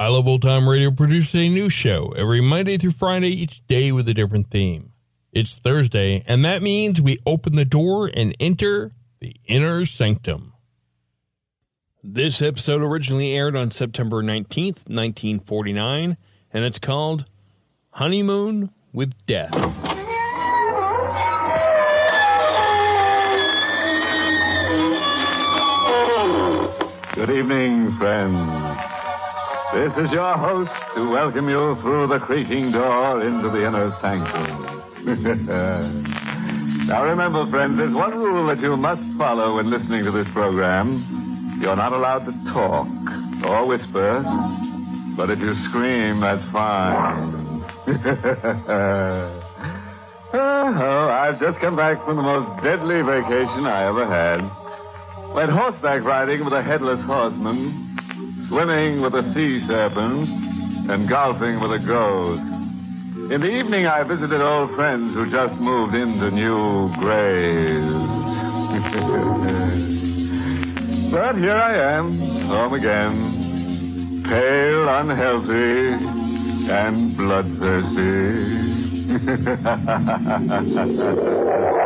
I Love Old Time Radio produces a new show every Monday through Friday, each day with a different theme. It's Thursday, and that means we open the door and enter the inner sanctum. This episode originally aired on September 19th, 1949, and it's called Honeymoon with Death. Good evening, friends. This is your host to welcome you through the creaking door into the inner sanctum. now remember, friends, there's one rule that you must follow when listening to this program. You're not allowed to talk or whisper, but if you scream, that's fine. oh, I've just come back from the most deadly vacation I ever had. Went horseback riding with a headless horseman, swimming with a sea serpent, and golfing with a ghost. In the evening, I visited old friends who just moved into new graves. but here I am, home again, pale, unhealthy, and bloodthirsty.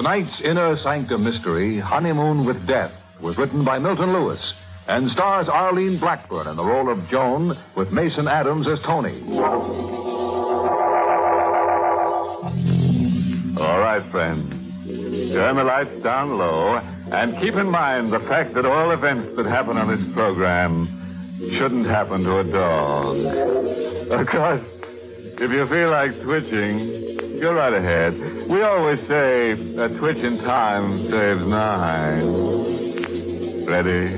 Tonight's Inner Sanctum Mystery, Honeymoon with Death, was written by Milton Lewis and stars Arlene Blackburn in the role of Joan with Mason Adams as Tony. All right, friends. Turn the lights down low and keep in mind the fact that all events that happen on this program shouldn't happen to a dog. Of course, if you feel like twitching, go right ahead. We always say a twitch in time saves nine. Ready?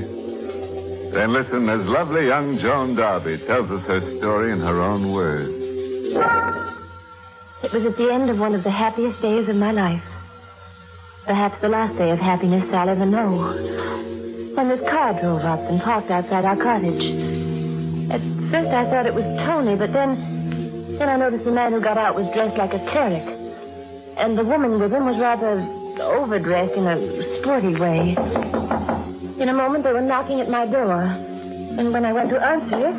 Then listen as lovely young Joan Darby tells us her story in her own words. It was at the end of one of the happiest days of my life. Perhaps the last day of happiness I'll ever know. When this car drove up and parked outside our cottage. At first I thought it was Tony, but then, then I noticed the man who got out was dressed like a cleric. And the woman with him was rather overdressed in a sporty way. In a moment, they were knocking at my door. And when I went to answer it,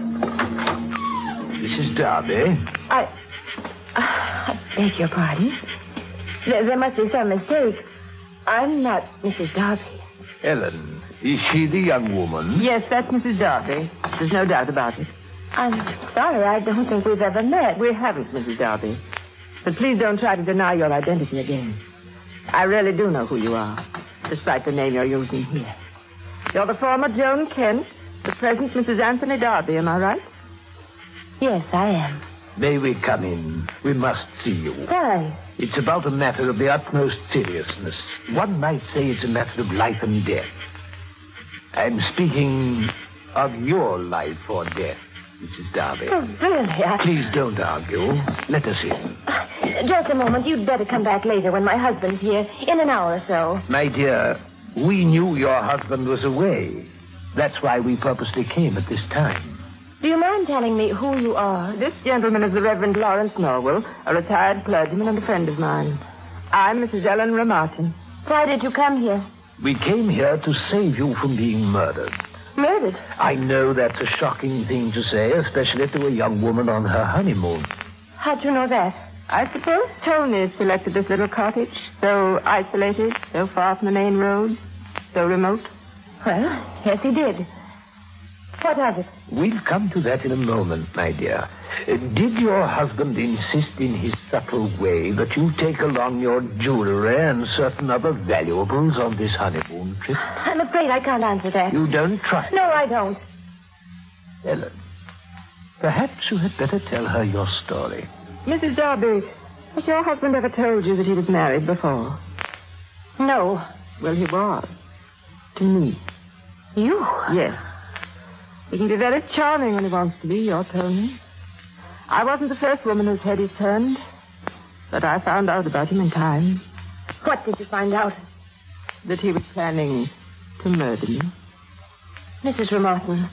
Mrs. Darby? I. I beg your pardon. There, there must be some mistake. I'm not Mrs. Darby. Ellen, is she the young woman? Yes, that's Mrs. Darby. There's no doubt about it. I'm sorry, I don't think we've ever met. We haven't, Mrs. Darby. But please don't try to deny your identity again. I really do know who you are, despite the name you're using here. You're the former Joan Kent, the present Mrs. Anthony Darby, am I right? Yes, I am. May we come in? We must see you. Why? It's about a matter of the utmost seriousness. One might say it's a matter of life and death. I'm speaking of your life or death, Mrs. Darby. Oh, really? I... Please don't argue. Let us in. Uh, just a moment. You'd better come back later when my husband's here, in an hour or so. My dear, we knew your husband was away. That's why we purposely came at this time. Do you mind telling me who you are? This gentleman is the Reverend Lawrence Norwell, a retired clergyman and a friend of mine. I'm Mrs. Ellen Remartin. Why did you come here? We came here to save you from being murdered. Murdered? I know that's a shocking thing to say, especially to a young woman on her honeymoon. How'd you know that? I suppose Tony selected this little cottage, so isolated, so far from the main road, so remote. Well, yes, he did. What of it? We'll come to that in a moment, my dear. Uh, did your husband insist in his subtle way that you take along your jewelry and certain other valuables on this honeymoon trip? I'm afraid I can't answer that. You don't trust No, I don't. Ellen. Perhaps you had better tell her your story. Mrs. Darby, has your husband ever told you that he was married before? No. Well, he was. To me. You? Yes. He can be very charming when he wants to be, your Tony. I wasn't the first woman whose head he turned, but I found out about him in time What did you find out? that he was planning to murder me. Mrs. Remartin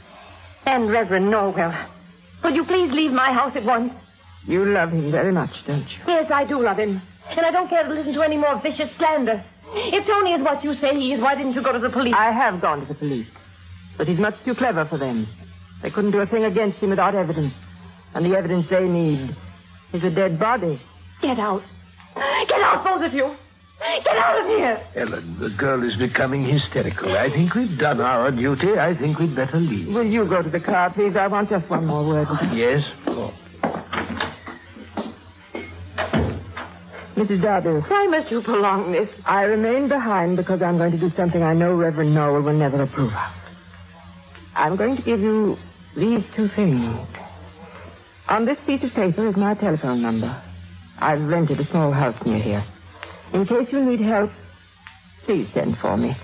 and Reverend Norwell, will you please leave my house at once? You love him very much, don't you? Yes, I do love him. And I don't care to listen to any more vicious slander. If Tony is what you say he is, why didn't you go to the police? I have gone to the police, but he's much too clever for them. They couldn't do a thing against him without evidence, and the evidence they need is a dead body. Get out. Get out, both of you. Get out of here. Ellen, the girl is becoming hysterical. I think we've done our duty. I think we'd better leave. Will you go to the car, please? I want just one more word. with you. Yes? Oh. Mrs. Darby, Why must you prolong this? I remain behind because I'm going to do something I know Reverend Noel will never approve of. I'm going to give you these two things. On this piece of paper is my telephone number. I've rented a small house near here. In case you need help, please send for me.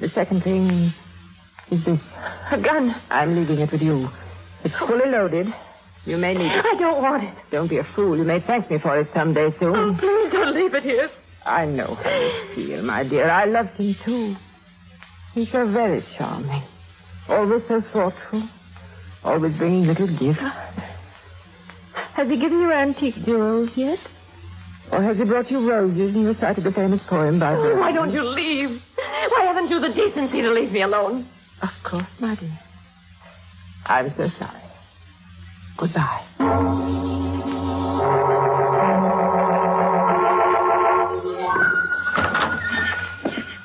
The second thing is this. A gun. I'm leaving it with you. It's fully loaded. You may need it. I don't want it. Don't be a fool. You may thank me for it someday soon. Oh, please don't leave it here. I know how you feel, my dear. I loved him too. He's so very charming. Always so thoughtful. Always bringing little gifts. Has he given you antique jewels yet? Or has he brought you roses and recited the famous poem by Oh, why don't you leave? Why haven't you the decency to leave me alone? Of course, my dear. I'm so sorry. Goodbye.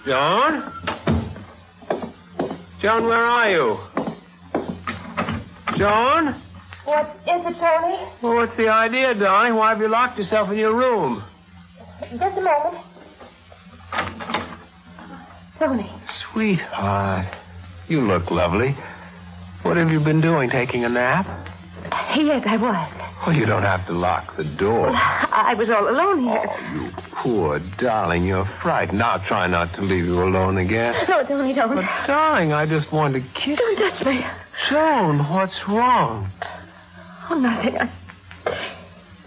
Joan? Joan, where are you? Joan? What is it, Tony? Well, what's the idea, darling? Why have you locked yourself in your room? Just a moment. Tony, Sweetheart, you look lovely. What have you been doing? Taking a nap? Yes, I was. Well, you don't have to lock the door. I was all alone here. Oh, you poor darling. You're frightened. I'll try not to leave you alone again. No, Tony, don't. But, darling, I just wanted to kiss Don't touch me. Joan, what's wrong? Oh, nothing. I,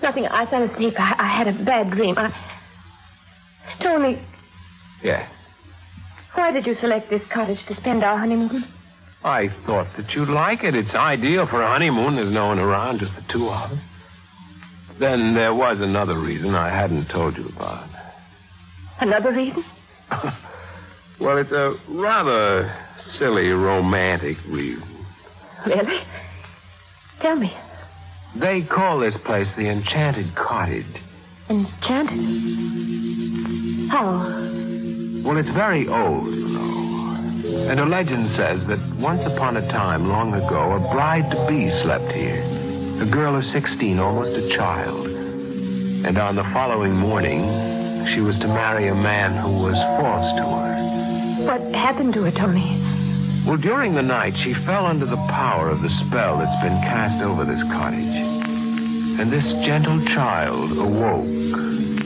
nothing. I fell asleep. I, I had a bad dream. I, Tony, Yes. why did you select this cottage to spend our honeymoon? I thought that you'd like it. It's ideal for a honeymoon. There's no one around, just the two of us. Then there was another reason I hadn't told you about. Another reason? Well, it's a rather silly, romantic reason. Really? Tell me. They call this place the Enchanted Cottage. Enchanted? How? Well, it's very old. And a legend says that once upon a time, long ago, a bride-to-be slept here. A girl of 16, almost a child. And on the following morning, she was to marry a man who was false to her. What happened to her, Tony? Well, during the night, she fell under the power of the spell that's been cast over this cottage. And this gentle child awoke,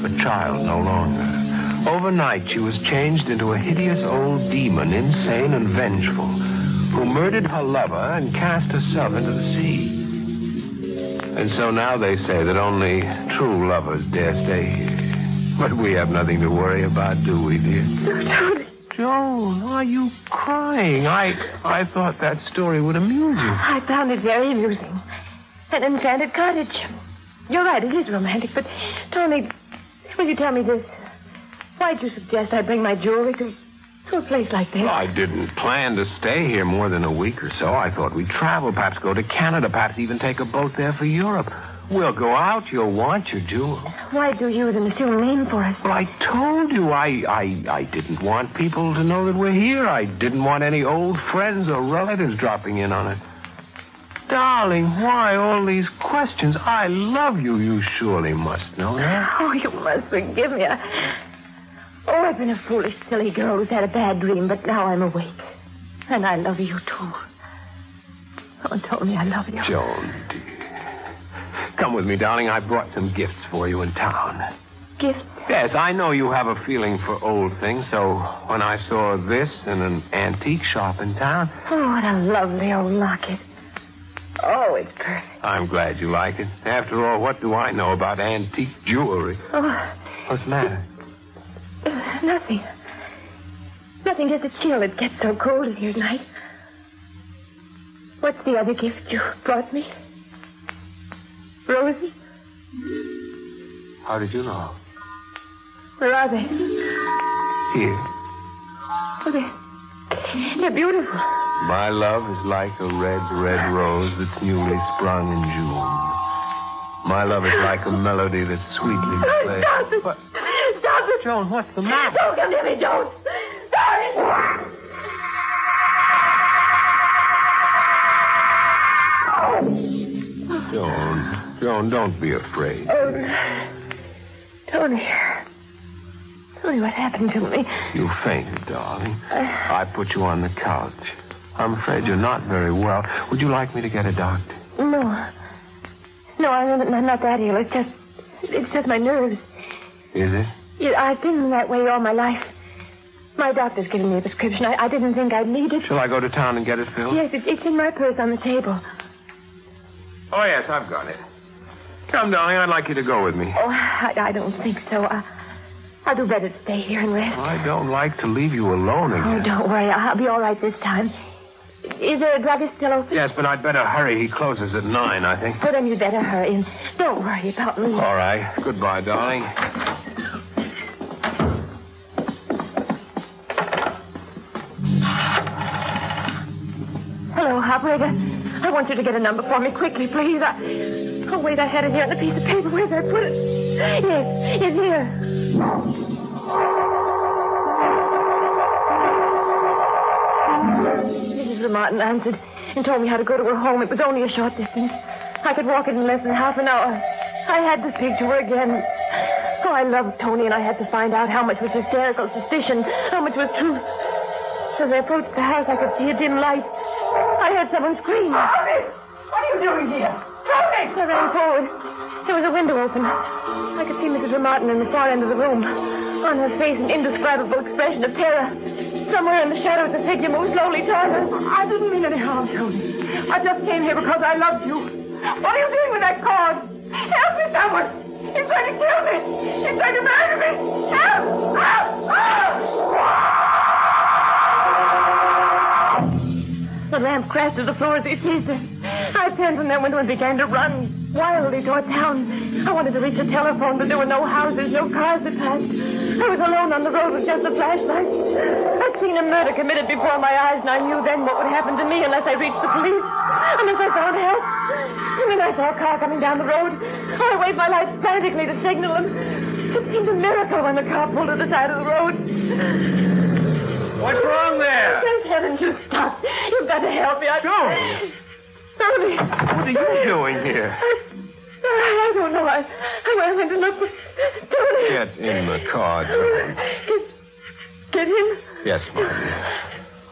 a child no longer. Overnight, she was changed into a hideous old demon, insane and vengeful, who murdered her lover and cast herself into the sea. And so now they say that only true lovers dare stay here. But we have nothing to worry about, do we, dear? Tony. Joan, why are you crying? I I thought that story would amuse you. I found it very amusing. An enchanted cottage. You're right, it is romantic, but Tony, will you tell me this? Why'd you suggest I bring my jewelry to, to a place like this? I didn't plan to stay here more than a week or so. I thought we'd travel, perhaps go to Canada, perhaps even take a boat there for Europe. We'll go out. You'll want your jewel. Why do you use an assumed name for us? Well, I told you I, I, I didn't want people to know that we're here. I didn't want any old friends or relatives dropping in on it. Darling, why all these questions? I love you. You surely must know that. Oh, you must forgive me. I... I've been a foolish, silly girl who's had a bad dream, but now I'm awake. And I love you, too. Oh, Tony, I love you. Joan, dear. Come with me, darling. I brought some gifts for you in town. Gifts? Yes, I know you have a feeling for old things, so when I saw this in an antique shop in town, Oh, what a lovely old locket. Oh, it's perfect. I'm glad you like it. After all, what do I know about antique jewelry? Oh, What's the matter? Uh, nothing. Nothing, just a chill. It gets so cold in here tonight. What's the other gift you brought me? Roses? How did you know? Where are they? Here. Oh, they're, they're beautiful. My love is like a red, red rose that's newly sprung in June. My love is like a melody that's sweetly played. Stop Joan, what's the matter? Don't come near me, don't! Stop! Joan, Joan, don't be afraid. Oh, Tony. Tony, what happened to me? You fainted, darling. I put you on the couch. I'm afraid you're not very well. Would you like me to get a doctor? No. No, I'm, I'm not that ill. It's just, it's just my nerves. Is it? Yeah, I've been that way all my life. My doctor's given me a prescription. I, I didn't think I'd need it. Shall I go to town and get it filled? Yes, it, it's in my purse on the table. Oh, yes, I've got it. Come, darling, I'd like you to go with me. Oh, I, I don't think so. I, I'll do better to stay here and rest. I don't like to leave you alone oh, again. Oh, don't worry. I'll be all right this time. Is there a druggist still open? Yes, but I'd better hurry. He closes at nine, I think. Well, then you'd better hurry and don't worry about me. All right. Goodbye, darling. I want you to get a number for me quickly, please. I... Oh, wait, I had it here on a piece of paper. Where'd I put it? Yes, it's here. Mrs. Martin answered and told me how to go to her home. It was only a short distance. I could walk it in less than half an hour. I had to speak to her again. Oh, I loved Tony, and I had to find out how much was hysterical suspicion, how much was truth. As I approached the house, I could see a dim light. I heard someone scream. Tony! What are you doing here? Tony! I ran forward. There was a window open. I could see Mrs. Martin in the far end of the room. On her face, an indescribable expression of terror. Somewhere in the shadows, a figure moved slowly toward her. I didn't mean any harm, Tony. I just came here because I loved you. What are you doing with that cord? Help me, someone! He's going to kill me! He's going to murder me! Help! Help! Help! The lamp crashed to the floor as he seized it. I turned from that window and began to run wildly toward town. I wanted to reach the telephone, but there were no houses, no cars that passed. I was alone on the road with just a flashlight. I'd seen a murder committed before my eyes, and I knew then what would happen to me unless I reached the police, unless I found help. And then I saw a car coming down the road. I waved my light frantically to signal him. It seemed a miracle when the car pulled to the side of the road. What's wrong there? Oh, Thank heaven you stopped. You've got to help me. I... Joan! Tony. What are you doing here? I, I don't know. I, I went to look for Tony. Get in the car, Joan. Get, get him Yes, my dear.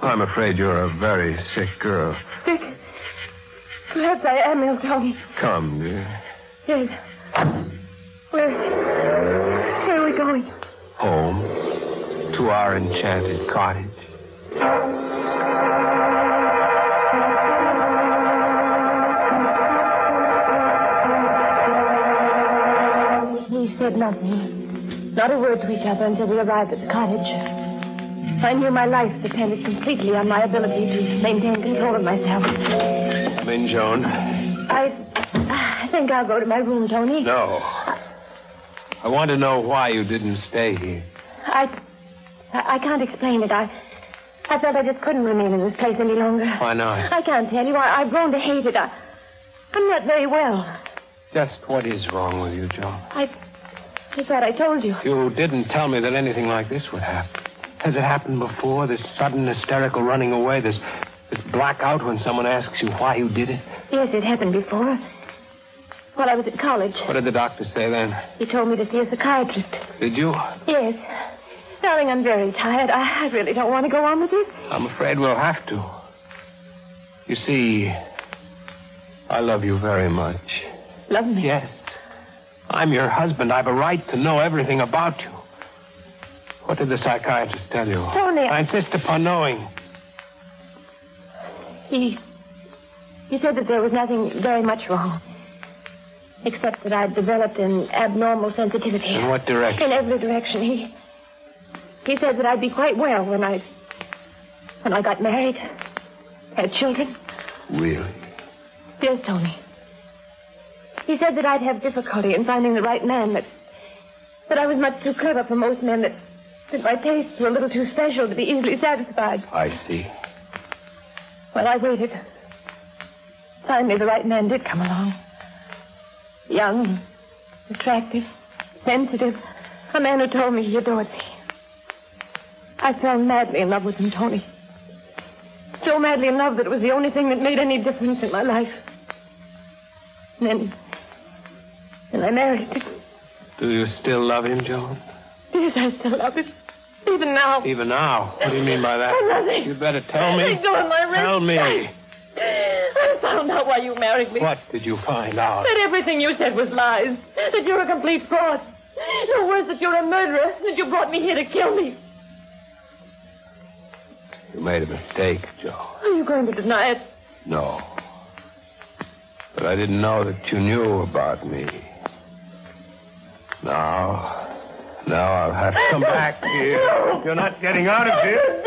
I'm afraid you're a very sick girl. sick. Perhaps I am ill, Tony. Come, dear. Yes. Where, where are we going? Home. To our enchanted cottage. We said nothing. Not a word to each other until we arrived at the cottage. I knew my life depended completely on my ability to maintain control of myself. Come in, Joan. I, I think I'll go to my room, Tony. No. I want to know why you didn't stay here. I, I I can't explain it. I, I felt I just couldn't remain in this place any longer. Why not? I can't tell you. I, I've grown to hate it. I, I'm not very well. Just what is wrong with you, Joan? I, I thought I told you. You didn't tell me that anything like this would happen. Has it happened before? This sudden hysterical running away, this, this blackout when someone asks you why you did it? Yes, it happened before. While I was at college. What did the doctor say then? He told me to see a psychiatrist. Did you? Yes. Darling, I'm very tired. I, I really don't want to go on with this. I'm afraid we'll have to. You see, I love you very much. Love me? Yes. I'm your husband. I've a right to know everything about you. What did the psychiatrist tell you? Tony, I insist upon knowing. He. He said that there was nothing very much wrong. Except that I'd developed an abnormal sensitivity. In what direction? In every direction. He. He said that I'd be quite well when I. when I got married. Had children. Really? Yes, Tony. He said that I'd have difficulty in finding the right man, that. that I was much too clever for most men, that. that my tastes were a little too special to be easily satisfied. I see. Well, I waited. Finally, the right man did come along. Young, attractive, sensitive. A man who told me he adored me. I fell madly in love with him, Tony. So madly in love that it was the only thing that made any difference in my life. And then. Then I married him. Do you still love him, Joan? Yes, I still love him. Even now. Even now? What do you mean by that? Nothing. You better tell me. Let go of my wrist. Tell me. I found out why you married me. What did you find out? That everything you said was lies. That you're a complete fraud. No worse, that you're a murderer. That you brought me here to kill me. You made a mistake, Joe. Are you going to deny it? No. But I didn't know that you knew about me. Now, now I'll have to come back here. You're not getting out of here.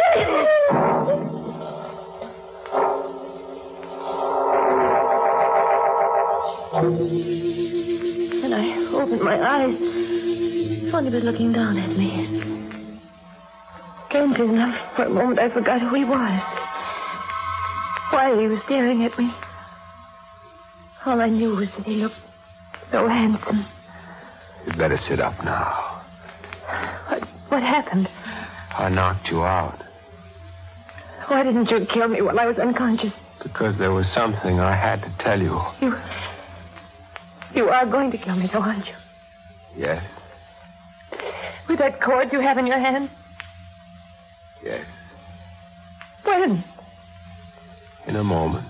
When I opened my eyes, Tony was looking down at me. Enough, for a moment I forgot who he was. Why he was staring at me. All I knew was that he looked so handsome. You'd better sit up now. What, what happened? I knocked you out Why didn't you kill me while I was unconscious? because there was something I had to tell you. You. You are going to kill me, though, aren't you? Yes, With that cord you have in your hand? In a moment.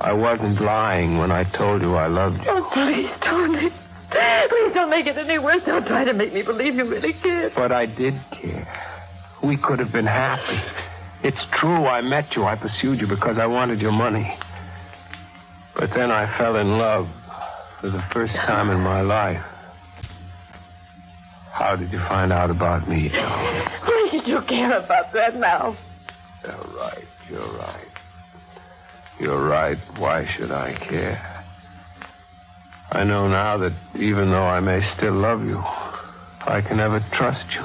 I wasn't lying when I told you I loved you. Oh, please, Tony. Please don't make it any worse. Don't try to make me believe you really cared. But I did care. We could have been happy. It's true I met you. I pursued you because I wanted your money. But then I fell in love for the first time in my life. How did you find out about me? Why should you care about that now? You're right. You're right. You're right. Why should I care? I know now that even though I may still love you, I can never trust you.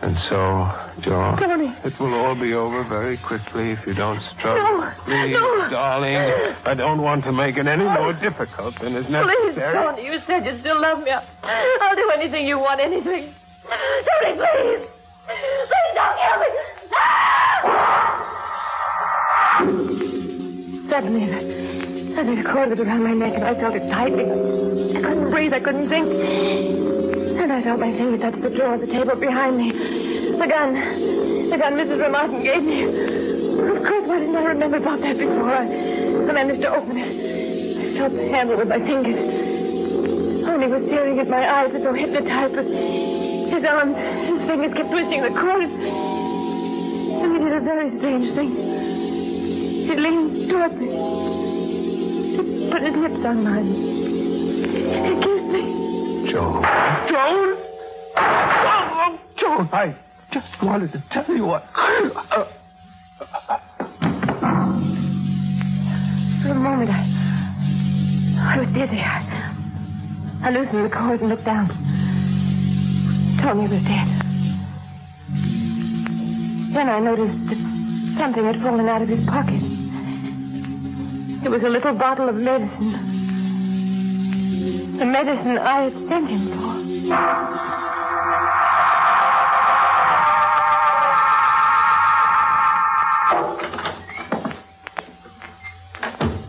And so, Joan, Tony. it will all be over very quickly if you don't struggle. No, Please, no. darling, I don't want to make it any more difficult than is necessary. Please. Tony, you said you still love me. I'll do anything you want, anything. Tony, please. Please don't kill me. Suddenly, the, suddenly the cord around my neck and I felt it tightly. I couldn't breathe, I couldn't think. And I felt my finger touch the drawer of the table behind me. The gun. The gun Mrs. Remartin gave me. Of course, why didn't I remember about that before? I, I managed to open it. I felt the handle with my fingers. Tony was staring at my eyes as though hypnotized, but his arms, his fingers kept twisting the cord. And he did a very strange thing. He leaned toward me. He put his lips on mine. He kissed me. Joan. Joan? Oh, Joan, I just wanted to tell you what. Uh, For a moment, I, I was dizzy. I, I loosened the cord and looked down. Tony was dead. Then I noticed that something had fallen out of his pocket. It was a little bottle of medicine. The medicine I had sent him for.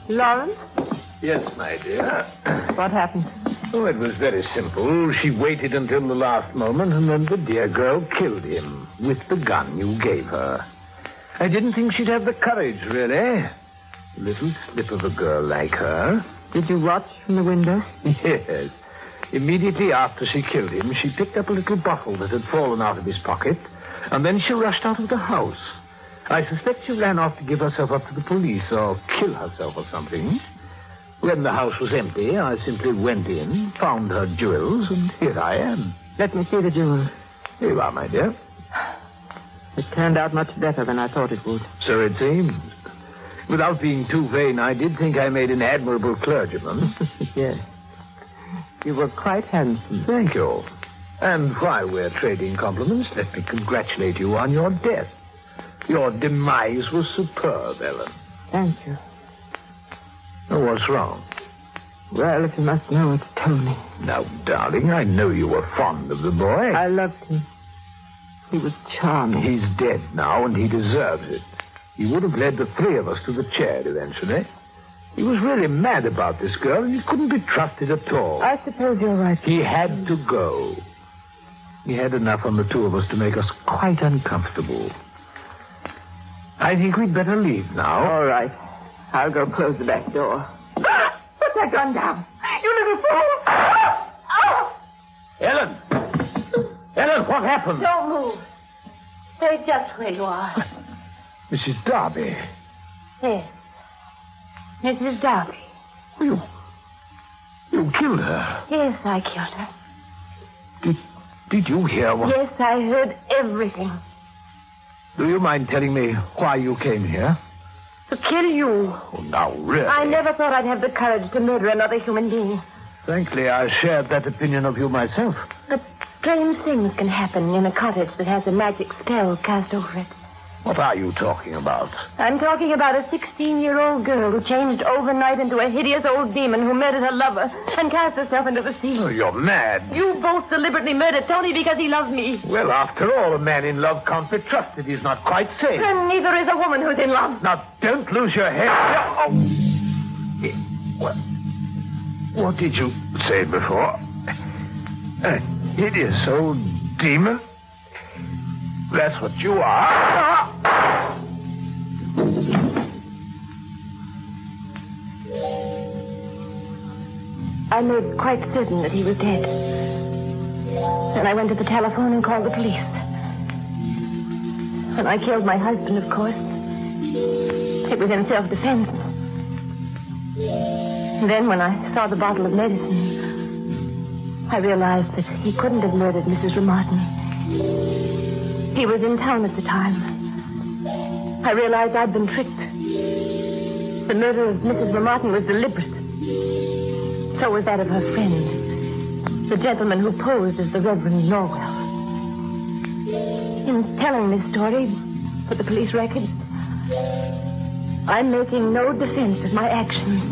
Lawrence, Yes, my dear. What happened? Oh, it was very simple. She waited until the last moment, and then the dear girl killed him with the gun you gave her. I didn't think she'd have the courage, really. A little slip of a girl like her. Did you watch from the window? Yes. Immediately after she killed him, she picked up a little bottle that had fallen out of his pocket, and then she rushed out of the house. I suspect she ran off to give herself up to the police or kill herself or something. When the house was empty, I simply went in, found her jewels, and here I am. Let me see the jewels. Here you are, my dear. It turned out much better than I thought it would. So it seems. Without being too vain, I did think I made an admirable clergyman. Yes. You were quite handsome. Thank you. And while we're trading compliments, let me congratulate you on your death. Your demise was superb, Ellen. Thank you. Now, what's wrong? Well, if you must know, it's Tony. Now, darling, I know you were fond of the boy. I loved him. He was charming. He's dead now, and he deserves it. He would have led the three of us to the chair eventually. He was really mad about this girl, and he couldn't be trusted at all. I suppose you're right. He had to go. He had enough on the two of us to make us quite uncomfortable. I think we'd better leave now. All right. I'll go close the back door. Put that gun down. You little fool. Ah! Ellen! Ellen, what happened? Don't move. Stay just where you are. Mrs. Darby. Yes. Mrs. Darby. You. You killed her. Yes, I killed her. Did, did you hear what? Yes, I heard everything. Do you mind telling me why you came here? To kill you. Oh, now, really? I never thought I'd have the courage to murder another human being. Frankly, I shared that opinion of you myself. But strange things can happen in a cottage that has a magic spell cast over it. What are you talking about? I'm talking about a 16-year-old girl who changed overnight into a hideous old demon who murdered her lover and cast herself into the sea. Oh, you're mad. You both deliberately murdered Tony because he loved me. Well, after all, a man in love can't be trusted. He's not quite safe. And neither is a woman who's in love. Now, don't lose your head. Oh. Eh, What, what did you say before? A hideous old demon? That's what you are. I made quite certain that he was dead. Then I went to the telephone and called the police. And I killed my husband, of course. It was in self-defense. Then when I saw the bottle of medicine, I realized that he couldn't have murdered Mrs. Remartin. He was in town at the time. I realized I'd been tricked. The murder of Mrs. Remartin was deliberate. So was that of her friend, the gentleman who posed as the Reverend Norwell. In telling this story for the police records, I'm making no defense of my actions.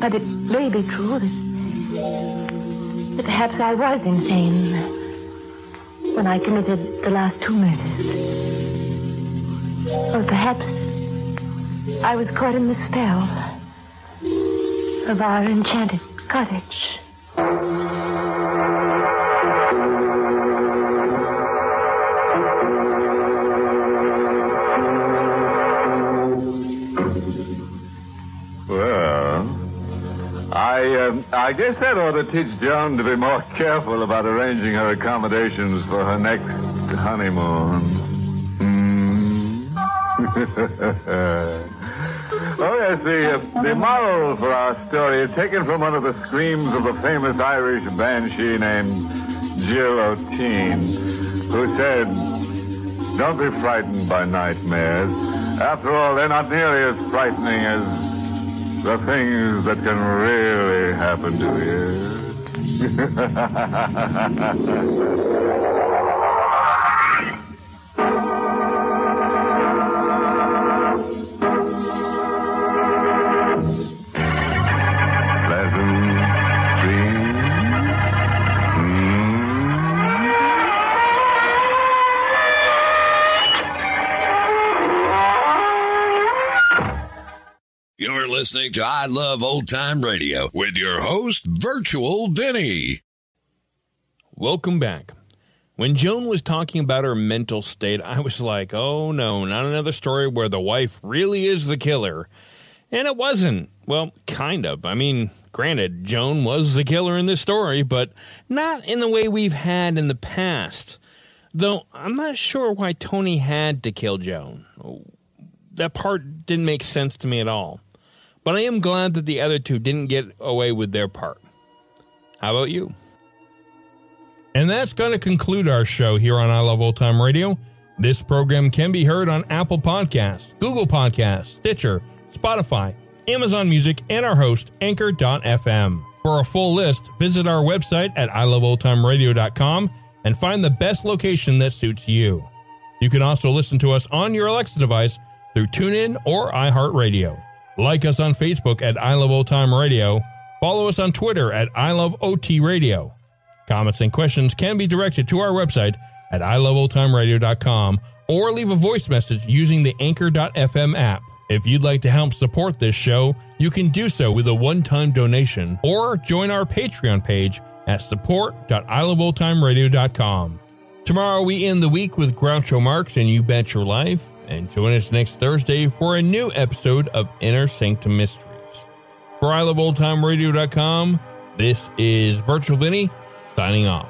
But it may be true that, perhaps I was insane when I committed the last two murders. Or perhaps I was caught in the spell of our enchanted cottage. I, guess that ought to teach Joan to be more careful about arranging her accommodations for her next honeymoon. Hmm. oh, yes, the, uh, the moral for our story is taken from one of the screams of the famous Irish banshee named Jill O'Teen, who said, Don't be frightened by nightmares. After all, they're not nearly as frightening as the things that can really happen to you. listening to I Love Old Time Radio with your host, Virtual Vinny. Welcome back. When Joan was talking about her mental state, I was like, oh no, not another story where the wife really is the killer. And it wasn't. Well, kind of. I mean, granted, Joan was the killer in this story, but not in the way we've had in the past. Though I'm not sure why Tony had to kill Joan. That part didn't make sense to me at all. But I am glad that the other two didn't get away with their part. How about you? And that's going to conclude our show here on I Love Old Time Radio. This program can be heard on Apple Podcasts, Google Podcasts, Stitcher, Spotify, Amazon Music, and our host, Anchor.fm. For a full list, visit our website at iloveoldtimeradio.com and find the best location that suits you. You can also listen to us on your Alexa device through TuneIn or iHeartRadio. Like us on Facebook at I Love Old Time Radio. Follow us on Twitter at I Love OT Radio. Comments and questions can be directed to our website at iloveoldtimeradio.com or leave a voice message using the Anchor.fm app. If you'd like to help support this show, you can do so with a one-time donation or join our Patreon page at support.iloveoldtimeradio.com. Tomorrow we end the week with Groucho Marx and You Bet Your Life and join us next Thursday for a new episode of Inner Sanctum Mysteries. For iloveoldtimeradio.com, this is Virtual Vinny signing off.